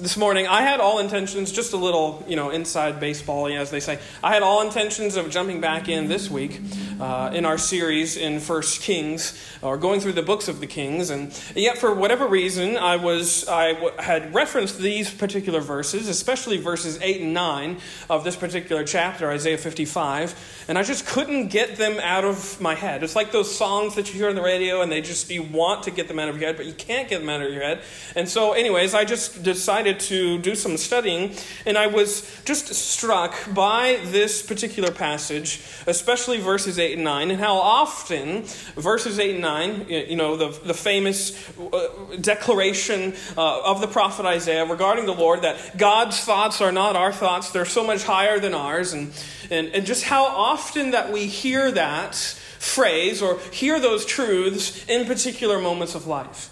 this morning, I had all intentions, just a little, you know, inside baseball, as they say. I had all intentions of jumping back in this week uh, in our series in First Kings, or going through the books of the Kings, and yet for whatever reason, I was I w- had referenced these particular verses, especially verses eight and nine of this particular chapter, Isaiah fifty-five, and I just couldn't get them out of my head. It's like those songs that you hear on the radio, and they just you want to get them out of your head, but you can't get them out of your head. And so, anyways, I just decided decided to do some studying, and I was just struck by this particular passage, especially verses 8 and 9, and how often verses 8 and 9, you know, the, the famous uh, declaration uh, of the prophet Isaiah regarding the Lord that God's thoughts are not our thoughts, they're so much higher than ours, and, and, and just how often that we hear that phrase or hear those truths in particular moments of life.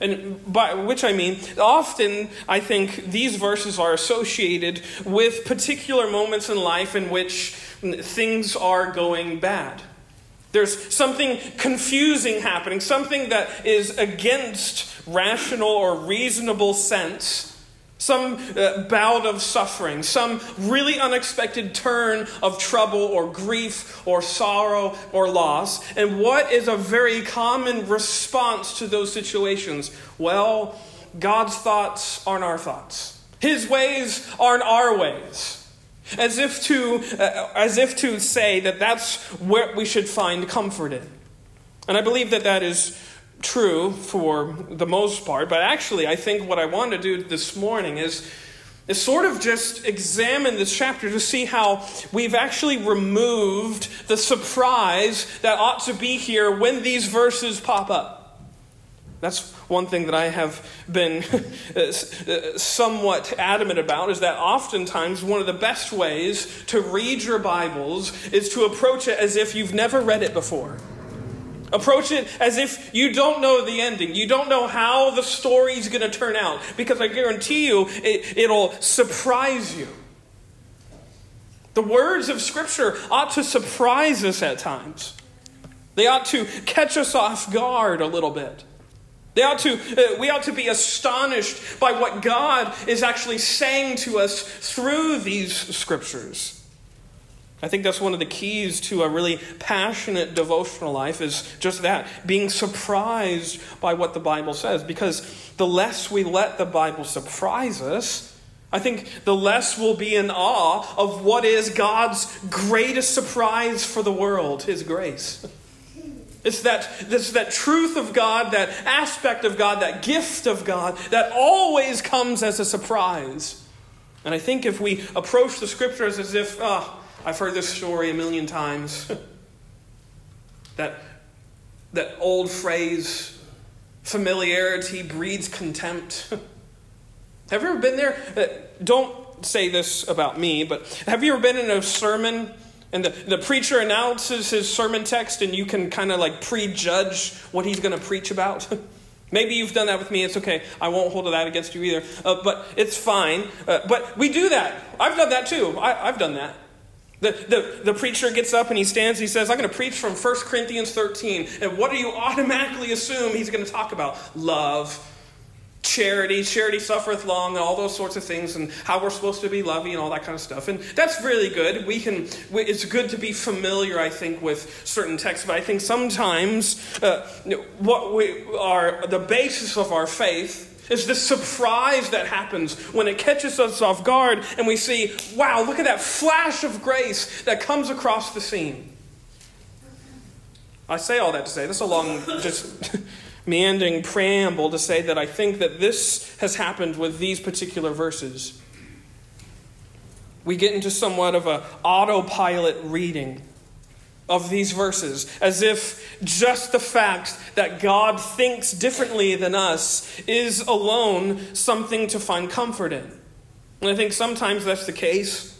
And by which I mean, often I think these verses are associated with particular moments in life in which things are going bad. There's something confusing happening, something that is against rational or reasonable sense some uh, bout of suffering, some really unexpected turn of trouble or grief or sorrow or loss. And what is a very common response to those situations? Well, God's thoughts aren't our thoughts, His ways aren't our ways. As if to, uh, as if to say that that's where we should find comfort in. And I believe that that is true for the most part, but actually, I think what I want to do this morning is, is sort of just examine this chapter to see how we've actually removed the surprise that ought to be here when these verses pop up. That's one thing that I have been uh, uh, somewhat adamant about is that oftentimes one of the best ways to read your Bibles is to approach it as if you've never read it before. Approach it as if you don't know the ending. You don't know how the story's going to turn out. Because I guarantee you, it, it'll surprise you. The words of Scripture ought to surprise us at times. They ought to catch us off guard a little bit. They ought to, uh, we ought to be astonished by what God is actually saying to us through these Scriptures. I think that's one of the keys to a really passionate devotional life is just that being surprised by what the Bible says. Because the less we let the Bible surprise us, I think the less we'll be in awe of what is God's greatest surprise for the world His grace. It's that, it's that truth of God, that aspect of God, that gift of God that always comes as a surprise. And I think if we approach the scriptures as if, oh, I've heard this story a million times. that, that old phrase, familiarity breeds contempt. have you ever been there? Uh, don't say this about me, but have you ever been in a sermon and the, the preacher announces his sermon text and you can kind of like prejudge what he's going to preach about? Maybe you've done that with me. It's okay. I won't hold that against you either. Uh, but it's fine. Uh, but we do that. I've done that too. I, I've done that. The, the, the preacher gets up and he stands, he says, I'm going to preach from 1 Corinthians 13. And what do you automatically assume he's going to talk about? Love, charity, charity suffereth long, and all those sorts of things, and how we're supposed to be loving and all that kind of stuff. And that's really good. We can, it's good to be familiar, I think, with certain texts, but I think sometimes uh, what we are, the basis of our faith is the surprise that happens when it catches us off guard and we see, wow, look at that flash of grace that comes across the scene. I say all that to say, this is a long, just meandering preamble to say that I think that this has happened with these particular verses. We get into somewhat of a autopilot reading of these verses, as if just the fact that God thinks differently than us is alone something to find comfort in. And I think sometimes that's the case.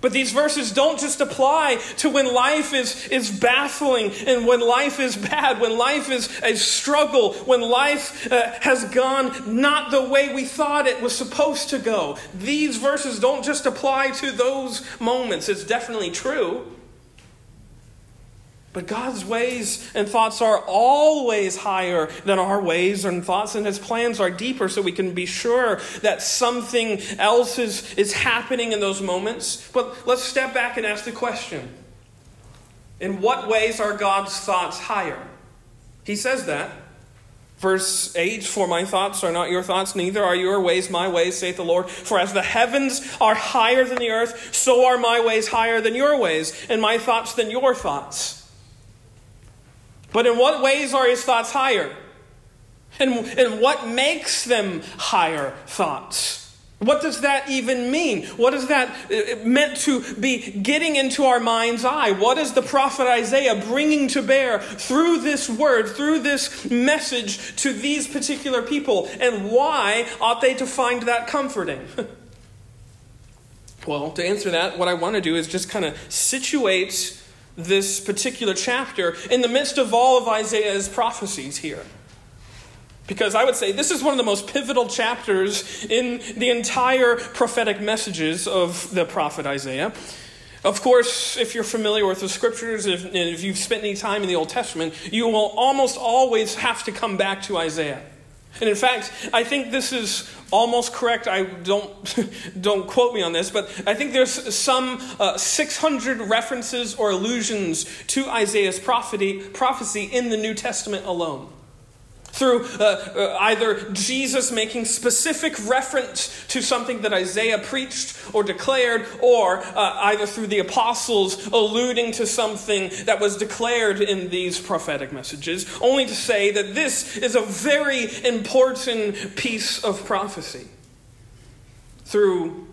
But these verses don't just apply to when life is, is baffling and when life is bad, when life is a struggle, when life uh, has gone not the way we thought it was supposed to go. These verses don't just apply to those moments. It's definitely true. But God's ways and thoughts are always higher than our ways and thoughts, and His plans are deeper, so we can be sure that something else is, is happening in those moments. But let's step back and ask the question In what ways are God's thoughts higher? He says that. Verse 8 For my thoughts are not your thoughts, neither are your ways my ways, saith the Lord. For as the heavens are higher than the earth, so are my ways higher than your ways, and my thoughts than your thoughts. But in what ways are his thoughts higher? And, and what makes them higher thoughts? What does that even mean? What is that uh, meant to be getting into our mind's eye? What is the prophet Isaiah bringing to bear through this word, through this message to these particular people? And why ought they to find that comforting? well, to answer that, what I want to do is just kind of situate this particular chapter in the midst of all of Isaiah's prophecies here. Because I would say this is one of the most pivotal chapters in the entire prophetic messages of the prophet Isaiah. Of course, if you're familiar with the scriptures, if, if you've spent any time in the Old Testament, you will almost always have to come back to Isaiah. And in fact, I think this is almost correct. I don't don't quote me on this, but I think there's some uh, 600 references or allusions to Isaiah's prophecy, prophecy in the New Testament alone through uh, uh, either Jesus making specific reference to something that Isaiah preached or declared, or uh, either through the apostles alluding to something that was declared in these prophetic messages, only to say that this is a very important piece of prophecy. Through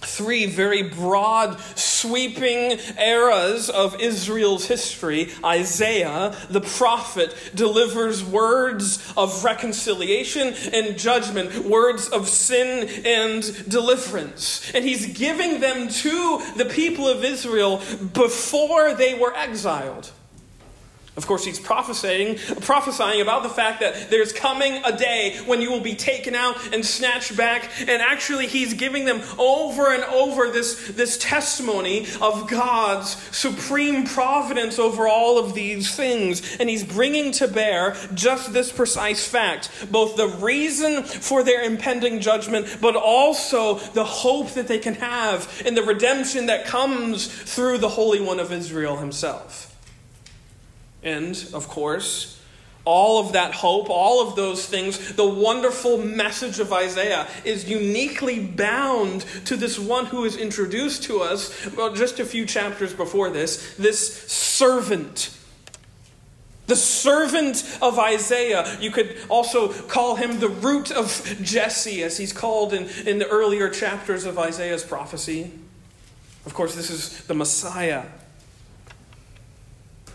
three very broad, sweeping eras of Israel's history, Isaiah, the prophet, delivers words of reconciliation and judgment, words of sin and deliverance. And he's giving them to the people of Israel before they were exiled. Of course, he's prophesying, prophesying about the fact that there's coming a day when you will be taken out and snatched back. And actually, he's giving them over and over this, this testimony of God's supreme providence over all of these things. And he's bringing to bear just this precise fact both the reason for their impending judgment, but also the hope that they can have in the redemption that comes through the Holy One of Israel himself. And, of course, all of that hope, all of those things, the wonderful message of Isaiah is uniquely bound to this one who is introduced to us, well, just a few chapters before this, this servant. The servant of Isaiah. You could also call him the root of Jesse, as he's called in, in the earlier chapters of Isaiah's prophecy. Of course, this is the Messiah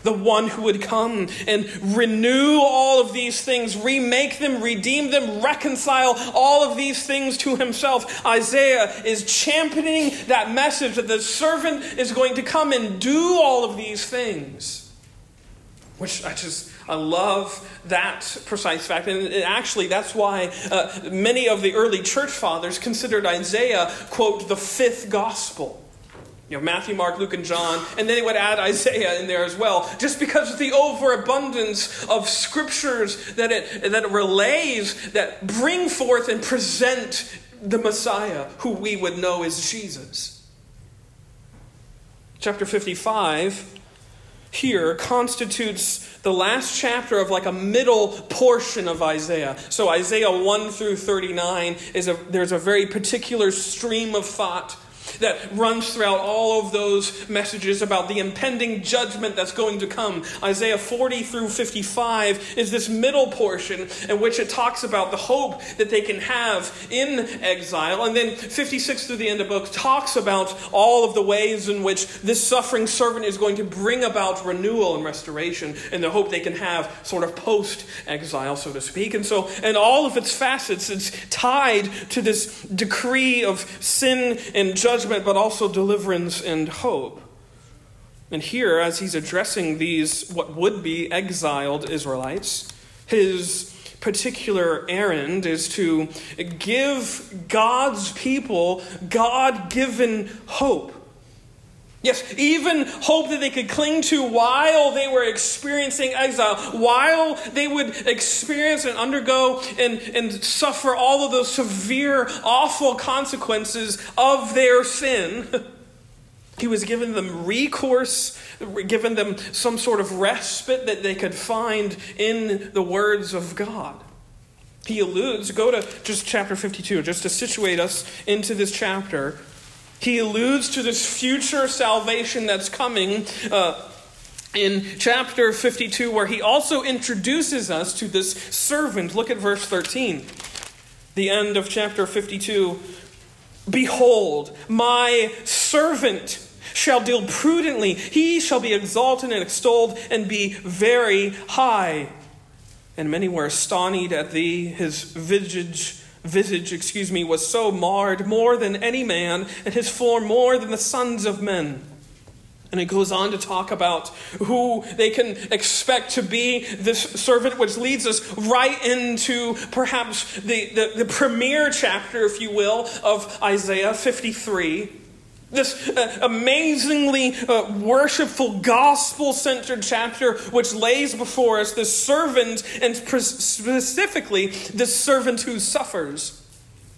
the one who would come and renew all of these things, remake them, redeem them, reconcile all of these things to himself. Isaiah is championing that message that the servant is going to come and do all of these things. Which I just, I love that precise fact. And actually, that's why uh, many of the early church fathers considered Isaiah, quote, the fifth gospel. You know, Matthew, Mark, Luke, and John, and then they would add Isaiah in there as well, just because of the overabundance of scriptures that it, that it relays that bring forth and present the Messiah, who we would know as Jesus. Chapter 55 here constitutes the last chapter of like a middle portion of Isaiah. So Isaiah 1 through 39 is a there's a very particular stream of thought that runs throughout all of those messages about the impending judgment that's going to come. Isaiah 40 through 55 is this middle portion in which it talks about the hope that they can have in exile. And then 56 through the end of the book talks about all of the ways in which this suffering servant is going to bring about renewal and restoration and the hope they can have sort of post exile, so to speak. And so, in all of its facets, it's tied to this decree of sin and judgment judgment, but also deliverance and hope. And here, as he's addressing these, what would be exiled Israelites, his particular errand is to give God's people God given hope. Yes, even hope that they could cling to while they were experiencing exile, while they would experience and undergo and, and suffer all of those severe, awful consequences of their sin. He was giving them recourse, giving them some sort of respite that they could find in the words of God. He alludes, go to just chapter 52, just to situate us into this chapter. He alludes to this future salvation that's coming uh, in chapter 52, where he also introduces us to this servant. Look at verse 13, the end of chapter 52. Behold, my servant shall deal prudently. He shall be exalted and extolled and be very high. And many were astonished at thee. His visage visage, excuse me, was so marred more than any man, and his form more than the sons of men. And it goes on to talk about who they can expect to be this servant, which leads us right into perhaps the, the, the premier chapter, if you will, of Isaiah 53 this uh, amazingly uh, worshipful, gospel centered chapter, which lays before us this servant, and specifically this servant who suffers.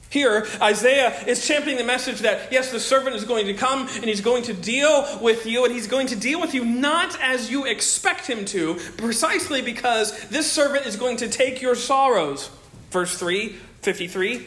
Here, Isaiah is championing the message that, yes, the servant is going to come and he's going to deal with you, and he's going to deal with you not as you expect him to, precisely because this servant is going to take your sorrows. Verse 3, 53.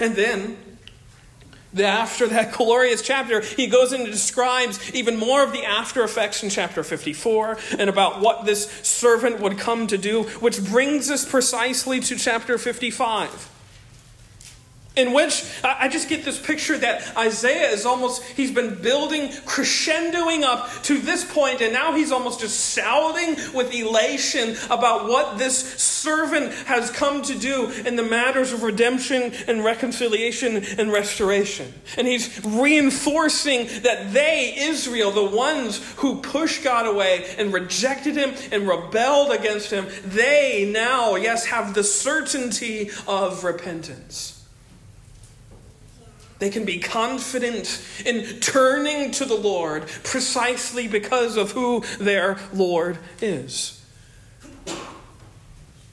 And then, after that glorious chapter, he goes in and describes even more of the after effects in chapter 54 and about what this servant would come to do, which brings us precisely to chapter 55 in which I just get this picture that Isaiah is almost, he's been building, crescendoing up to this point, and now he's almost just shouting with elation about what this servant has come to do in the matters of redemption and reconciliation and restoration. And he's reinforcing that they, Israel, the ones who pushed God away and rejected him and rebelled against him, they now, yes, have the certainty of repentance. They can be confident in turning to the Lord precisely because of who their Lord is.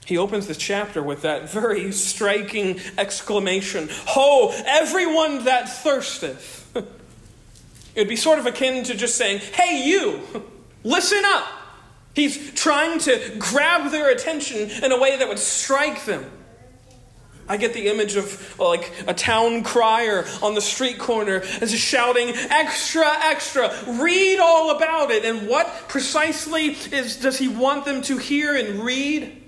He opens this chapter with that very striking exclamation Ho, everyone that thirsteth. It would be sort of akin to just saying, Hey, you, listen up. He's trying to grab their attention in a way that would strike them. I get the image of like a town crier on the street corner as shouting, extra, extra, read all about it. And what precisely is, does he want them to hear and read?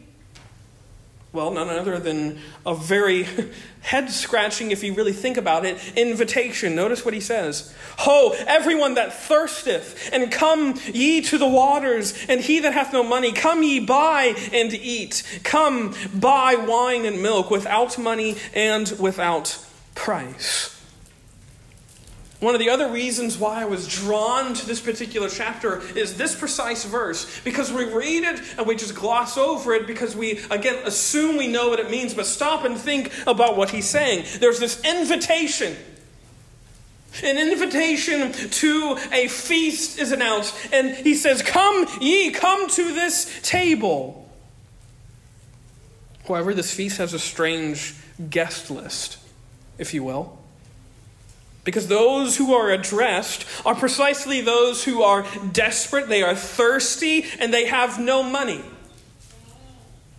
Well, none other than a very head scratching, if you really think about it, invitation. Notice what he says Ho, everyone that thirsteth, and come ye to the waters, and he that hath no money, come ye buy and eat. Come buy wine and milk without money and without price. One of the other reasons why I was drawn to this particular chapter is this precise verse. Because we read it and we just gloss over it because we, again, assume we know what it means, but stop and think about what he's saying. There's this invitation. An invitation to a feast is announced, and he says, Come ye, come to this table. However, this feast has a strange guest list, if you will. Because those who are addressed are precisely those who are desperate, they are thirsty, and they have no money.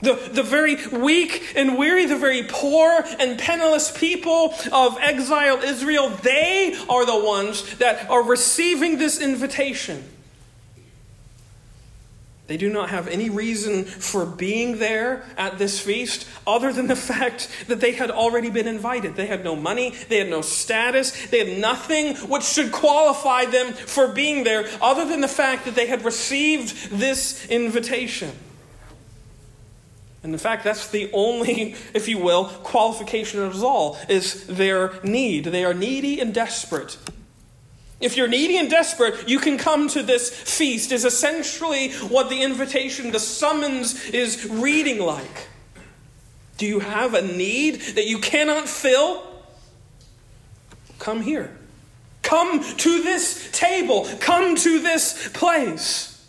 The, the very weak and weary, the very poor and penniless people of exiled Israel, they are the ones that are receiving this invitation. They do not have any reason for being there at this feast other than the fact that they had already been invited. They had no money, they had no status, they had nothing which should qualify them for being there other than the fact that they had received this invitation. And in fact, that's the only, if you will, qualification of all is their need. They are needy and desperate. If you're needy and desperate, you can come to this feast, is essentially what the invitation, the summons, is reading like. Do you have a need that you cannot fill? Come here. Come to this table. Come to this place.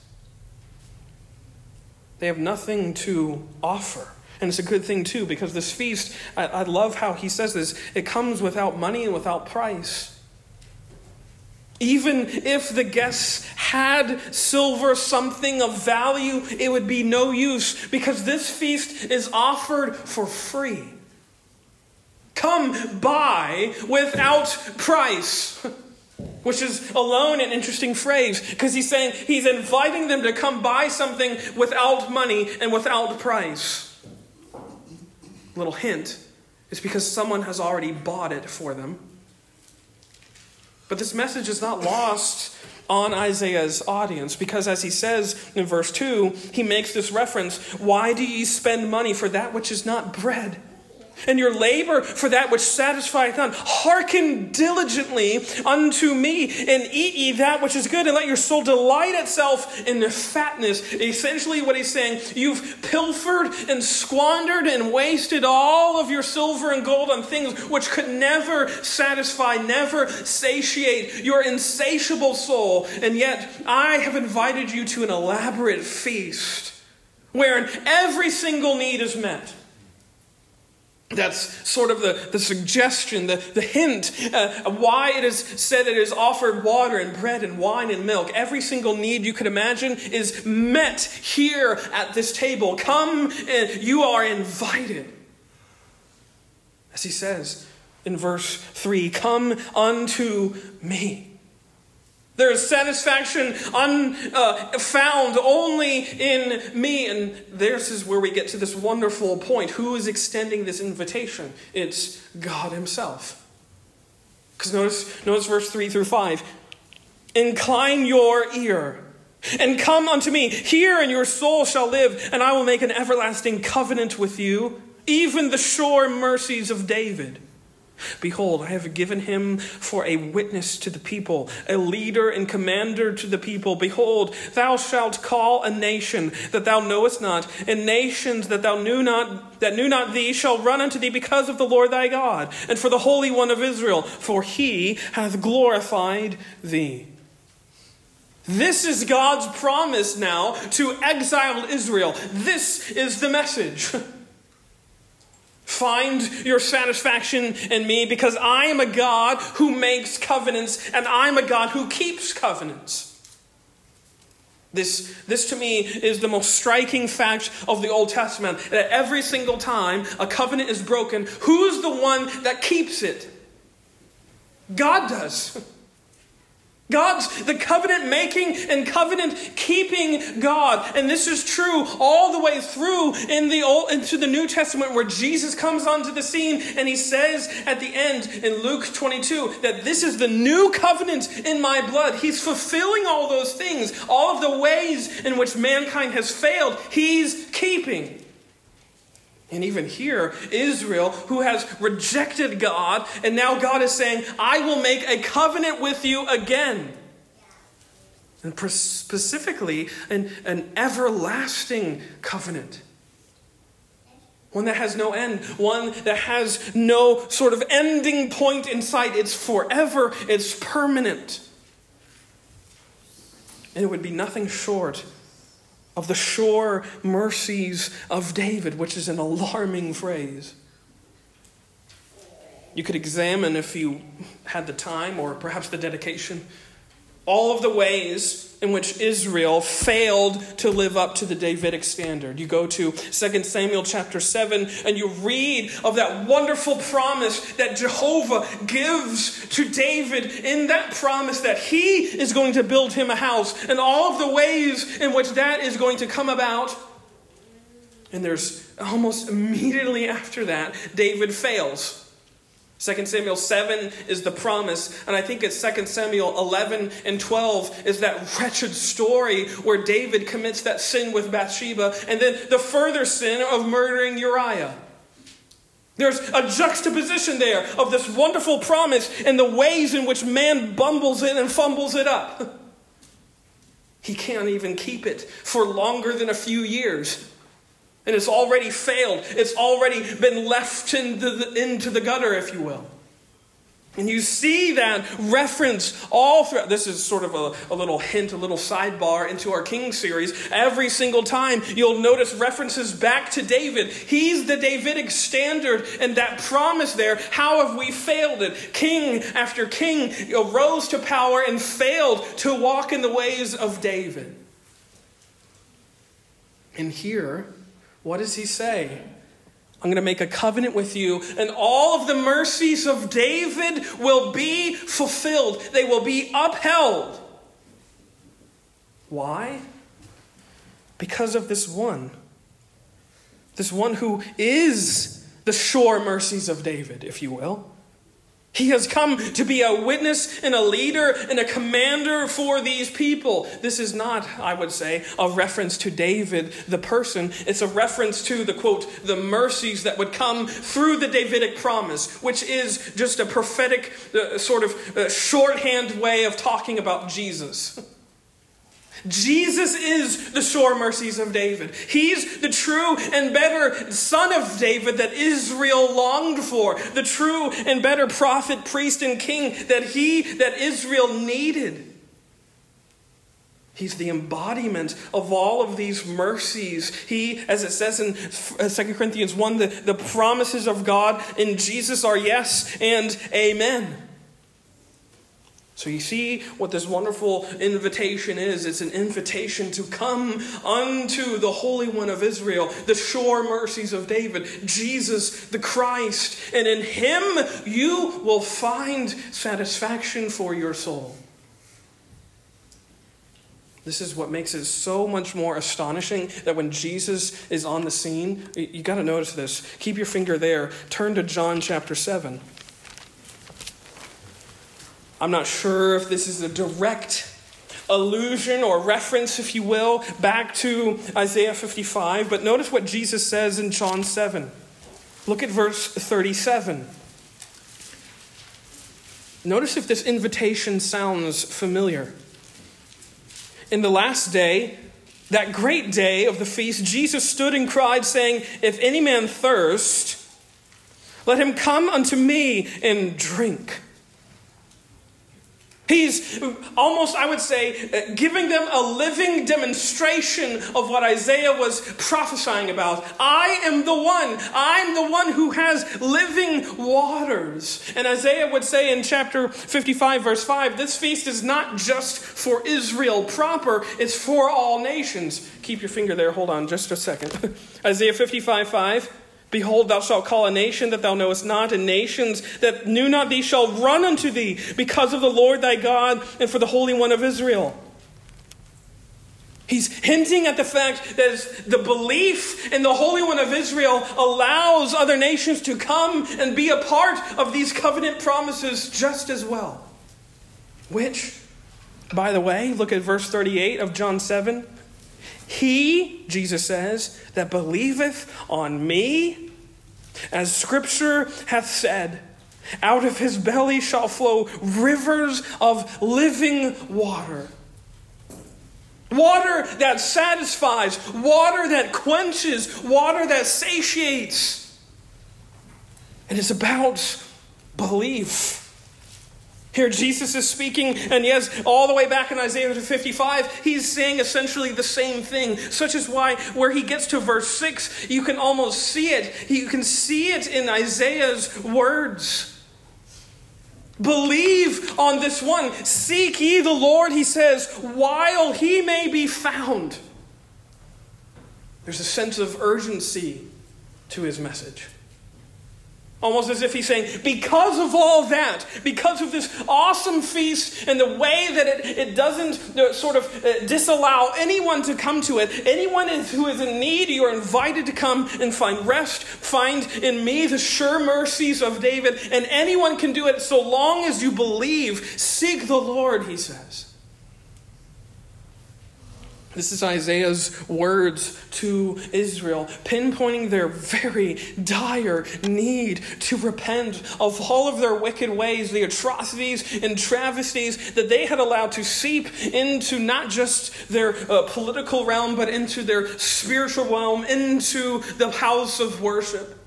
They have nothing to offer. And it's a good thing, too, because this feast, I, I love how he says this, it comes without money and without price. Even if the guests had silver, something of value, it would be no use because this feast is offered for free. Come buy without price. Which is alone an interesting phrase because he's saying he's inviting them to come buy something without money and without price. Little hint it's because someone has already bought it for them. But this message is not lost on Isaiah's audience because, as he says in verse 2, he makes this reference Why do ye spend money for that which is not bread? And your labor for that which satisfieth none. Hearken diligently unto me, and eat ye that which is good, and let your soul delight itself in the fatness. Essentially, what he's saying, you've pilfered and squandered and wasted all of your silver and gold on things which could never satisfy, never satiate your insatiable soul, and yet I have invited you to an elaborate feast wherein every single need is met. That's sort of the, the suggestion, the, the hint, uh, why it is said it is offered water and bread and wine and milk. Every single need you could imagine is met here at this table. Come and you are invited. As he says in verse 3 Come unto me. There is satisfaction un, uh, found only in me. And this is where we get to this wonderful point. Who is extending this invitation? It's God Himself. Because notice, notice verse 3 through 5. Incline your ear and come unto me. Hear, and your soul shall live, and I will make an everlasting covenant with you, even the sure mercies of David. Behold, I have given him for a witness to the people, a leader and commander to the people. Behold, thou shalt call a nation that thou knowest not, and nations that thou knew not, that knew not thee shall run unto thee because of the Lord thy God, and for the Holy One of Israel, for he hath glorified thee. This is God's promise now to exiled Israel. This is the message. Find your satisfaction in me because I am a God who makes covenants and I'm a God who keeps covenants. This, this to me is the most striking fact of the Old Testament that every single time a covenant is broken, who's the one that keeps it? God does. God's the covenant making and covenant keeping God. And this is true all the way through in the old into the New Testament where Jesus comes onto the scene and he says at the end in Luke 22 that this is the new covenant in my blood. He's fulfilling all those things, all of the ways in which mankind has failed, he's keeping. And even here, Israel, who has rejected God, and now God is saying, I will make a covenant with you again. And specifically, an, an everlasting covenant. One that has no end, one that has no sort of ending point in sight. It's forever, it's permanent. And it would be nothing short of the sure mercies of David, which is an alarming phrase. You could examine, if you had the time or perhaps the dedication, all of the ways in which Israel failed to live up to the Davidic standard. You go to 2 Samuel chapter 7 and you read of that wonderful promise that Jehovah gives to David in that promise that he is going to build him a house and all of the ways in which that is going to come about. And there's almost immediately after that, David fails. 2 Samuel 7 is the promise, and I think it's 2 Samuel 11 and 12 is that wretched story where David commits that sin with Bathsheba, and then the further sin of murdering Uriah. There's a juxtaposition there of this wonderful promise and the ways in which man bumbles it and fumbles it up. He can't even keep it for longer than a few years. And it's already failed. It's already been left into the, into the gutter, if you will. And you see that reference all throughout. This is sort of a, a little hint, a little sidebar into our King series. Every single time you'll notice references back to David. He's the Davidic standard and that promise there. How have we failed it? King after king rose to power and failed to walk in the ways of David. And here, what does he say? I'm going to make a covenant with you, and all of the mercies of David will be fulfilled. They will be upheld. Why? Because of this one. This one who is the sure mercies of David, if you will. He has come to be a witness and a leader and a commander for these people. This is not, I would say, a reference to David, the person. It's a reference to the quote, the mercies that would come through the Davidic promise, which is just a prophetic uh, sort of uh, shorthand way of talking about Jesus. Jesus is the sure mercies of David. He's the true and better son of David that Israel longed for, the true and better prophet, priest, and king that he, that Israel needed. He's the embodiment of all of these mercies. He, as it says in uh, 2 Corinthians 1, the, the promises of God in Jesus are yes and amen. So you see what this wonderful invitation is. It's an invitation to come unto the Holy One of Israel, the sure mercies of David, Jesus the Christ. And in him you will find satisfaction for your soul. This is what makes it so much more astonishing that when Jesus is on the scene, you got to notice this. Keep your finger there. Turn to John chapter 7. I'm not sure if this is a direct allusion or reference, if you will, back to Isaiah 55, but notice what Jesus says in John 7. Look at verse 37. Notice if this invitation sounds familiar. In the last day, that great day of the feast, Jesus stood and cried, saying, If any man thirst, let him come unto me and drink. He's almost, I would say, uh, giving them a living demonstration of what Isaiah was prophesying about. I am the one. I'm the one who has living waters. And Isaiah would say in chapter 55, verse 5, this feast is not just for Israel proper, it's for all nations. Keep your finger there. Hold on just a second. Isaiah 55, 5. Behold, thou shalt call a nation that thou knowest not, and nations that knew not thee shall run unto thee because of the Lord thy God and for the Holy One of Israel. He's hinting at the fact that the belief in the Holy One of Israel allows other nations to come and be a part of these covenant promises just as well. Which, by the way, look at verse 38 of John 7. He, Jesus says, that believeth on me, as Scripture hath said, out of his belly shall flow rivers of living water. Water that satisfies, water that quenches, water that satiates. And It is about belief. Here, Jesus is speaking, and yes, all the way back in Isaiah 55, he's saying essentially the same thing. Such is why, where he gets to verse 6, you can almost see it. You can see it in Isaiah's words. Believe on this one. Seek ye the Lord, he says, while he may be found. There's a sense of urgency to his message. Almost as if he's saying, because of all that, because of this awesome feast and the way that it, it doesn't uh, sort of uh, disallow anyone to come to it, anyone who is in need, you are invited to come and find rest, find in me the sure mercies of David, and anyone can do it so long as you believe. Seek the Lord, he says. This is Isaiah's words to Israel, pinpointing their very dire need to repent of all of their wicked ways, the atrocities and travesties that they had allowed to seep into not just their uh, political realm, but into their spiritual realm, into the house of worship.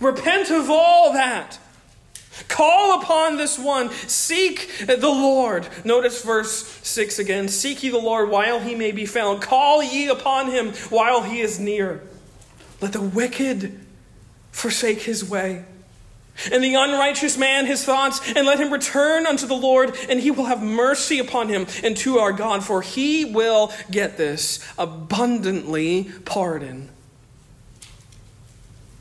Repent of all that. Call upon this one. Seek the Lord. Notice verse 6 again. Seek ye the Lord while he may be found. Call ye upon him while he is near. Let the wicked forsake his way, and the unrighteous man his thoughts, and let him return unto the Lord, and he will have mercy upon him and to our God, for he will get this abundantly pardon.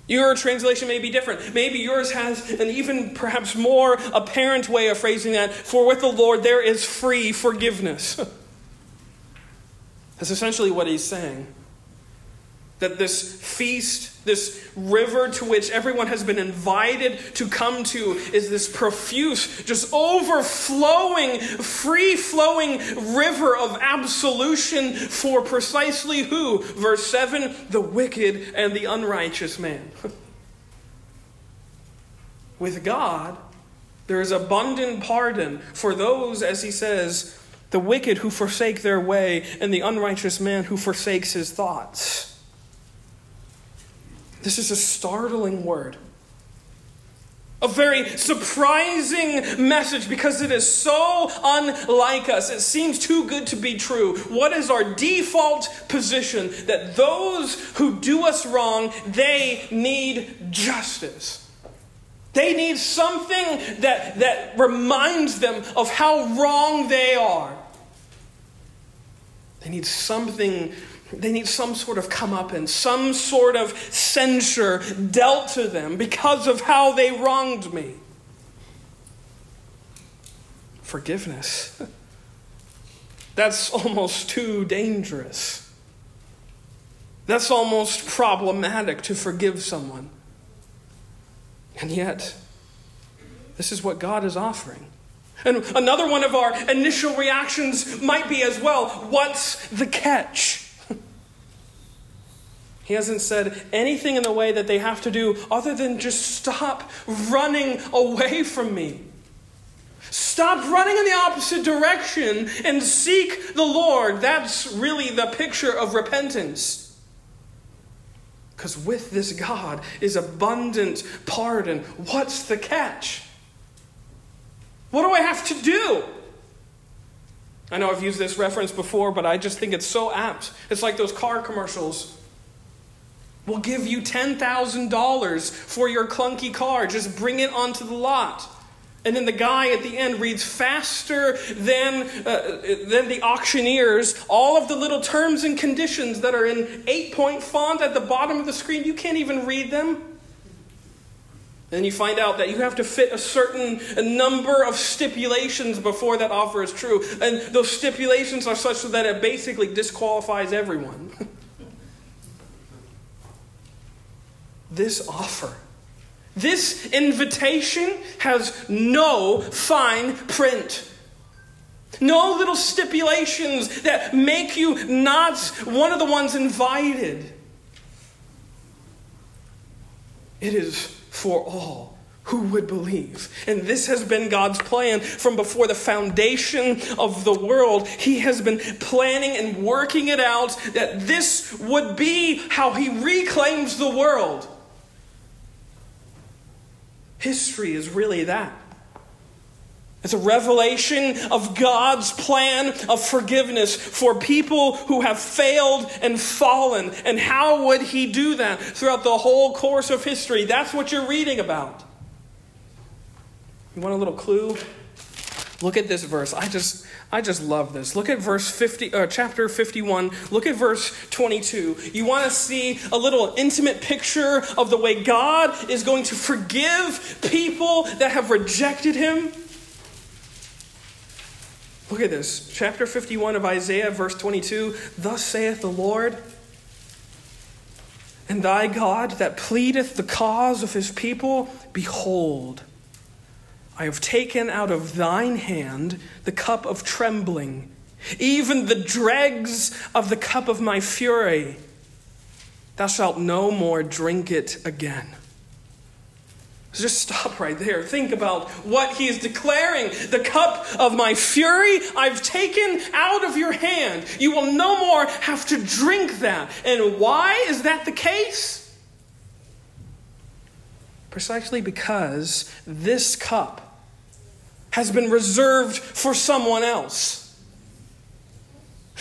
Your translation may be different. Maybe yours has an even perhaps more apparent way of phrasing that. For with the Lord there is free forgiveness. That's essentially what he's saying. That this feast, this river to which everyone has been invited to come to, is this profuse, just overflowing, free flowing river of absolution for precisely who? Verse 7 the wicked and the unrighteous man. With God, there is abundant pardon for those, as he says, the wicked who forsake their way, and the unrighteous man who forsakes his thoughts. This is a startling word. A very surprising message because it is so unlike us. It seems too good to be true. What is our default position? That those who do us wrong, they need justice. They need something that, that reminds them of how wrong they are. They need something they need some sort of comeuppance, some sort of censure dealt to them because of how they wronged me. Forgiveness. That's almost too dangerous. That's almost problematic to forgive someone. And yet, this is what God is offering. And another one of our initial reactions might be as well what's the catch? He hasn't said anything in the way that they have to do other than just stop running away from me. Stop running in the opposite direction and seek the Lord. That's really the picture of repentance. Because with this God is abundant pardon. What's the catch? What do I have to do? I know I've used this reference before, but I just think it's so apt. It's like those car commercials We'll give you $10,000 for your clunky car. Just bring it onto the lot. And then the guy at the end reads faster than, uh, than the auctioneers all of the little terms and conditions that are in eight point font at the bottom of the screen. You can't even read them. And then you find out that you have to fit a certain number of stipulations before that offer is true. And those stipulations are such that it basically disqualifies everyone. this offer. This invitation has no fine print. No little stipulations that make you not one of the ones invited. It is for all who would believe. And this has been God's plan from before the foundation of the world. He has been planning and working it out that this would be how He reclaims the world. History is really that. It's a revelation of God's plan of forgiveness for people who have failed and fallen. And how would He do that throughout the whole course of history? That's what you're reading about. You want a little clue? Look at this verse. I just I just love this. Look at verse 50 uh, chapter 51. Look at verse 22. You want to see a little intimate picture of the way God is going to forgive people that have rejected him? Look at this. Chapter 51 of Isaiah verse 22. Thus saith the Lord, and thy God that pleadeth the cause of his people, behold, I have taken out of thine hand the cup of trembling, even the dregs of the cup of my fury. Thou shalt no more drink it again. So just stop right there. Think about what he is declaring. The cup of my fury I've taken out of your hand. You will no more have to drink that. And why is that the case? Precisely because this cup has been reserved for someone else.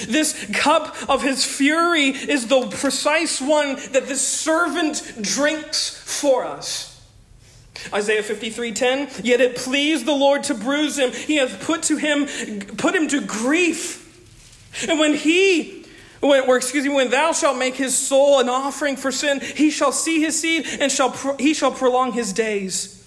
This cup of his fury is the precise one that the servant drinks for us. Isaiah 53:10 Yet it pleased the Lord to bruise him he hath put to him put him to grief and when he when, or excuse me when thou shalt make his soul an offering for sin he shall see his seed and shall he shall prolong his days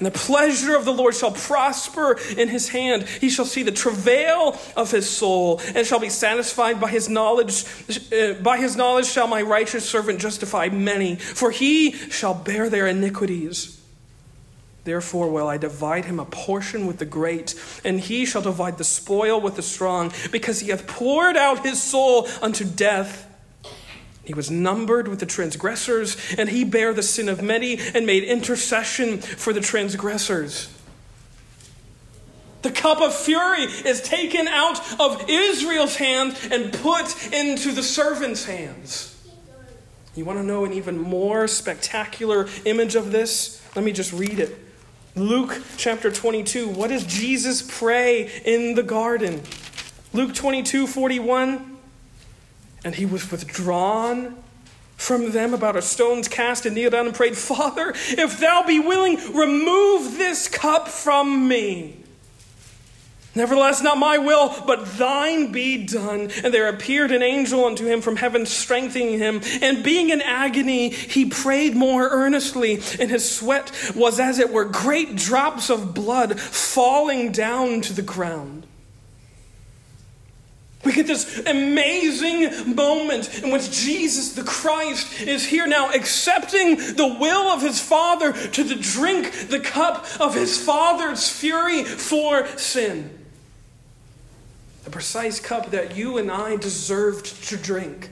and the pleasure of the Lord shall prosper in his hand. He shall see the travail of his soul and shall be satisfied by his knowledge. Uh, by his knowledge shall my righteous servant justify many, for he shall bear their iniquities. Therefore, will I divide him a portion with the great, and he shall divide the spoil with the strong, because he hath poured out his soul unto death he was numbered with the transgressors, and he bare the sin of many and made intercession for the transgressors. The cup of fury is taken out of Israel's hand and put into the servant's hands. You want to know an even more spectacular image of this? Let me just read it. Luke chapter 22. What does Jesus pray in the garden? Luke 22 41. And he was withdrawn from them about a stone's cast and kneeled down and prayed, Father, if thou be willing, remove this cup from me. Nevertheless, not my will, but thine be done. And there appeared an angel unto him from heaven, strengthening him. And being in agony, he prayed more earnestly, and his sweat was as it were great drops of blood falling down to the ground. We get this amazing moment in which Jesus the Christ is here now accepting the will of his Father to the drink the cup of his Father's fury for sin. The precise cup that you and I deserved to drink.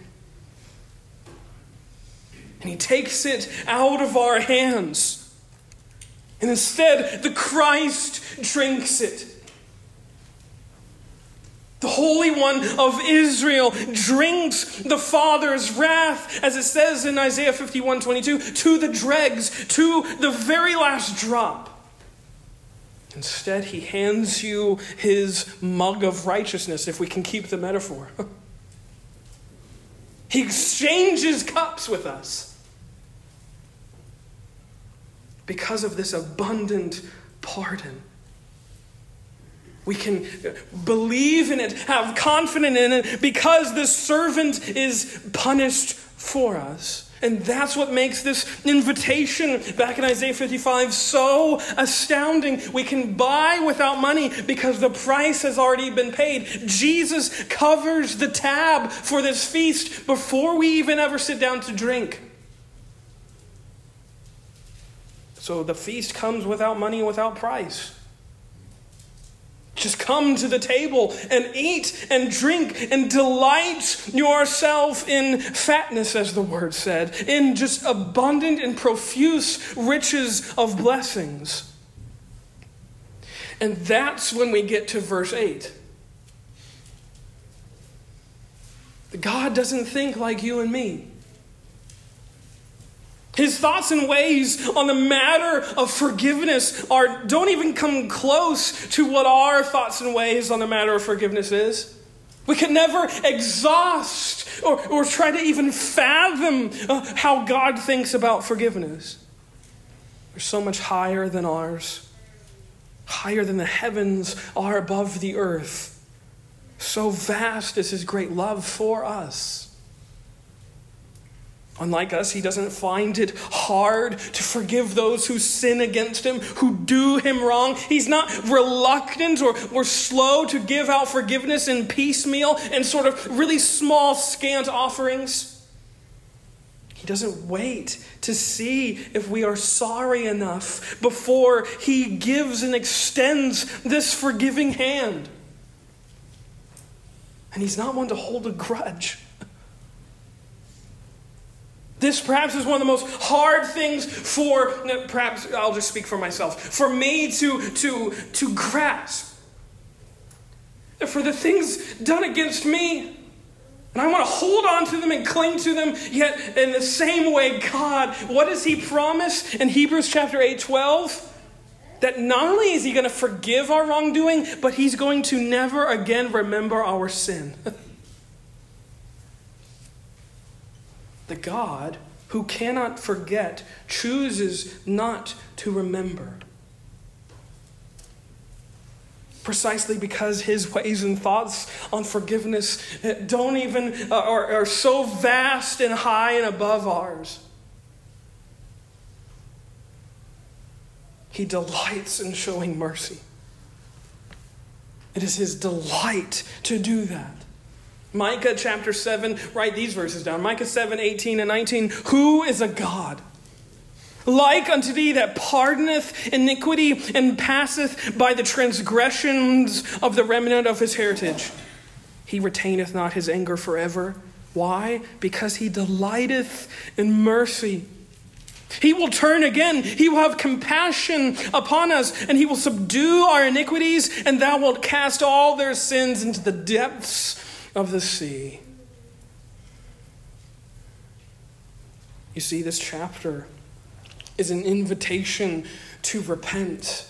And he takes it out of our hands. And instead, the Christ drinks it. The Holy One of Israel drinks the Father's wrath, as it says in Isaiah 51 22, to the dregs, to the very last drop. Instead, he hands you his mug of righteousness, if we can keep the metaphor. he exchanges cups with us because of this abundant pardon. We can believe in it, have confidence in it, because the servant is punished for us. And that's what makes this invitation back in Isaiah 55 so astounding. We can buy without money because the price has already been paid. Jesus covers the tab for this feast before we even ever sit down to drink. So the feast comes without money, without price. Just come to the table and eat and drink and delight yourself in fatness, as the word said, in just abundant and profuse riches of blessings. And that's when we get to verse 8. God doesn't think like you and me. His thoughts and ways on the matter of forgiveness are, don't even come close to what our thoughts and ways on the matter of forgiveness is. We can never exhaust or, or try to even fathom uh, how God thinks about forgiveness. They're so much higher than ours. higher than the heavens are above the earth. So vast is his great love for us. Unlike us, he doesn't find it hard to forgive those who sin against him, who do him wrong. He's not reluctant or, or slow to give out forgiveness in piecemeal and sort of really small, scant offerings. He doesn't wait to see if we are sorry enough before he gives and extends this forgiving hand. And he's not one to hold a grudge. This perhaps is one of the most hard things for, perhaps I'll just speak for myself, for me to, to, to grasp. For the things done against me. And I want to hold on to them and cling to them, yet in the same way, God, what does He promise in Hebrews chapter 8 12? That not only is He going to forgive our wrongdoing, but He's going to never again remember our sin. The God who cannot forget chooses not to remember. Precisely because his ways and thoughts on forgiveness don't even uh, are, are so vast and high and above ours. He delights in showing mercy. It is his delight to do that. Micah chapter 7, write these verses down. Micah 7, 18 and 19. Who is a God? Like unto thee that pardoneth iniquity and passeth by the transgressions of the remnant of his heritage. He retaineth not his anger forever. Why? Because he delighteth in mercy. He will turn again. He will have compassion upon us, and he will subdue our iniquities, and thou wilt cast all their sins into the depths of the sea. You see, this chapter is an invitation to repent.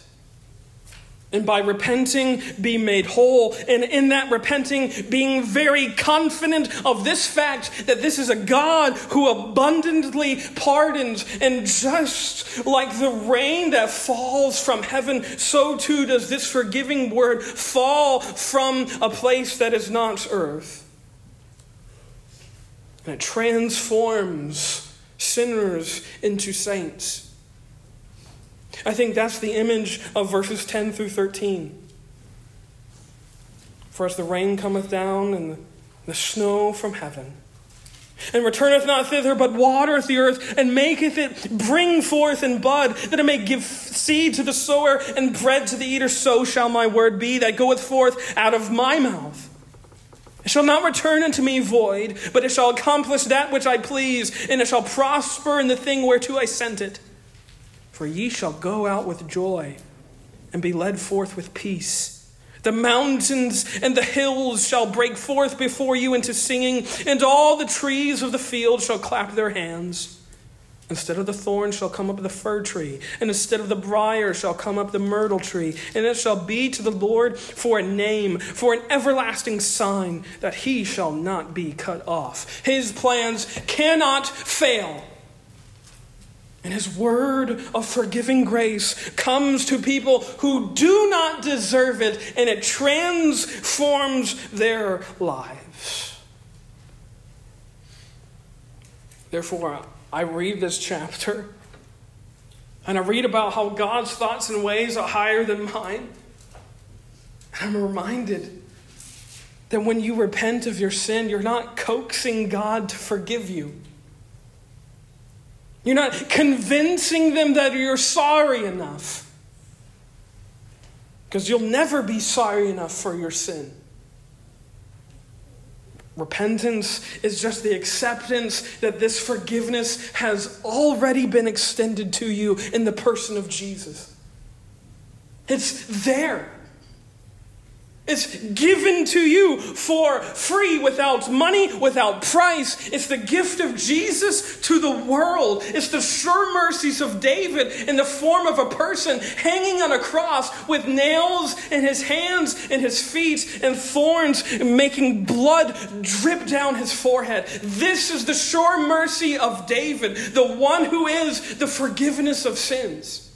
And by repenting, be made whole. And in that repenting, being very confident of this fact that this is a God who abundantly pardons. And just like the rain that falls from heaven, so too does this forgiving word fall from a place that is not earth. And it transforms sinners into saints. I think that's the image of verses 10 through 13. For as the rain cometh down and the snow from heaven, and returneth not thither, but watereth the earth, and maketh it bring forth and bud, that it may give seed to the sower and bread to the eater, so shall my word be that goeth forth out of my mouth. It shall not return unto me void, but it shall accomplish that which I please, and it shall prosper in the thing whereto I sent it. For ye shall go out with joy and be led forth with peace. The mountains and the hills shall break forth before you into singing, and all the trees of the field shall clap their hands. Instead of the thorn shall come up the fir tree, and instead of the brier shall come up the myrtle tree, and it shall be to the Lord for a name, for an everlasting sign that he shall not be cut off. His plans cannot fail. And his word of forgiving grace comes to people who do not deserve it, and it transforms their lives. Therefore, I read this chapter and I read about how God's thoughts and ways are higher than mine. And I'm reminded that when you repent of your sin, you're not coaxing God to forgive you. You're not convincing them that you're sorry enough. Because you'll never be sorry enough for your sin. Repentance is just the acceptance that this forgiveness has already been extended to you in the person of Jesus. It's there. It's given to you for free, without money, without price. It's the gift of Jesus to the world. It's the sure mercies of David in the form of a person hanging on a cross with nails in his hands and his feet and thorns making blood drip down his forehead. This is the sure mercy of David, the one who is the forgiveness of sins.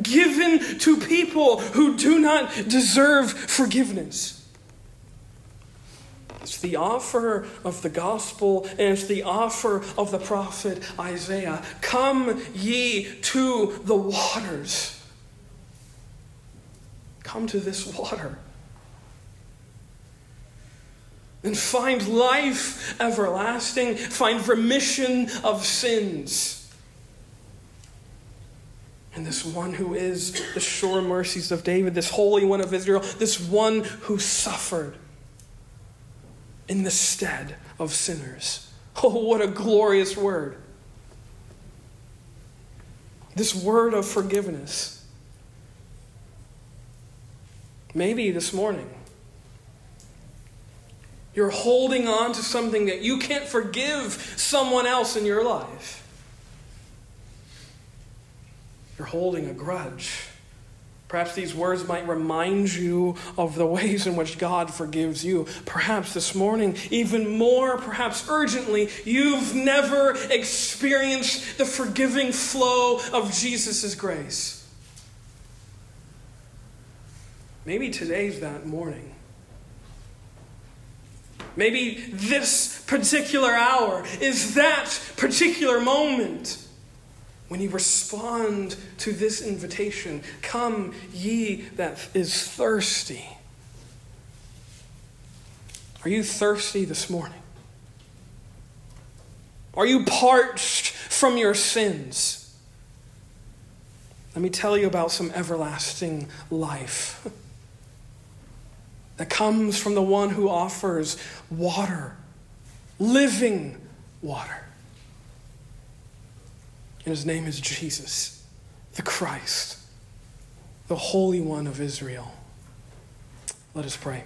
Given to people who do not deserve forgiveness. It's the offer of the gospel and it's the offer of the prophet Isaiah. Come ye to the waters. Come to this water and find life everlasting, find remission of sins. And this one who is the sure mercies of David, this Holy One of Israel, this one who suffered in the stead of sinners. Oh, what a glorious word! This word of forgiveness. Maybe this morning you're holding on to something that you can't forgive someone else in your life. You're holding a grudge. Perhaps these words might remind you of the ways in which God forgives you. Perhaps this morning, even more, perhaps urgently, you've never experienced the forgiving flow of Jesus' grace. Maybe today's that morning. Maybe this particular hour is that particular moment when you respond to this invitation Come, ye that is thirsty. Are you thirsty this morning? Are you parched from your sins? Let me tell you about some everlasting life that comes from the one who offers water, living water. And his name is Jesus, the Christ, the Holy One of Israel. Let us pray.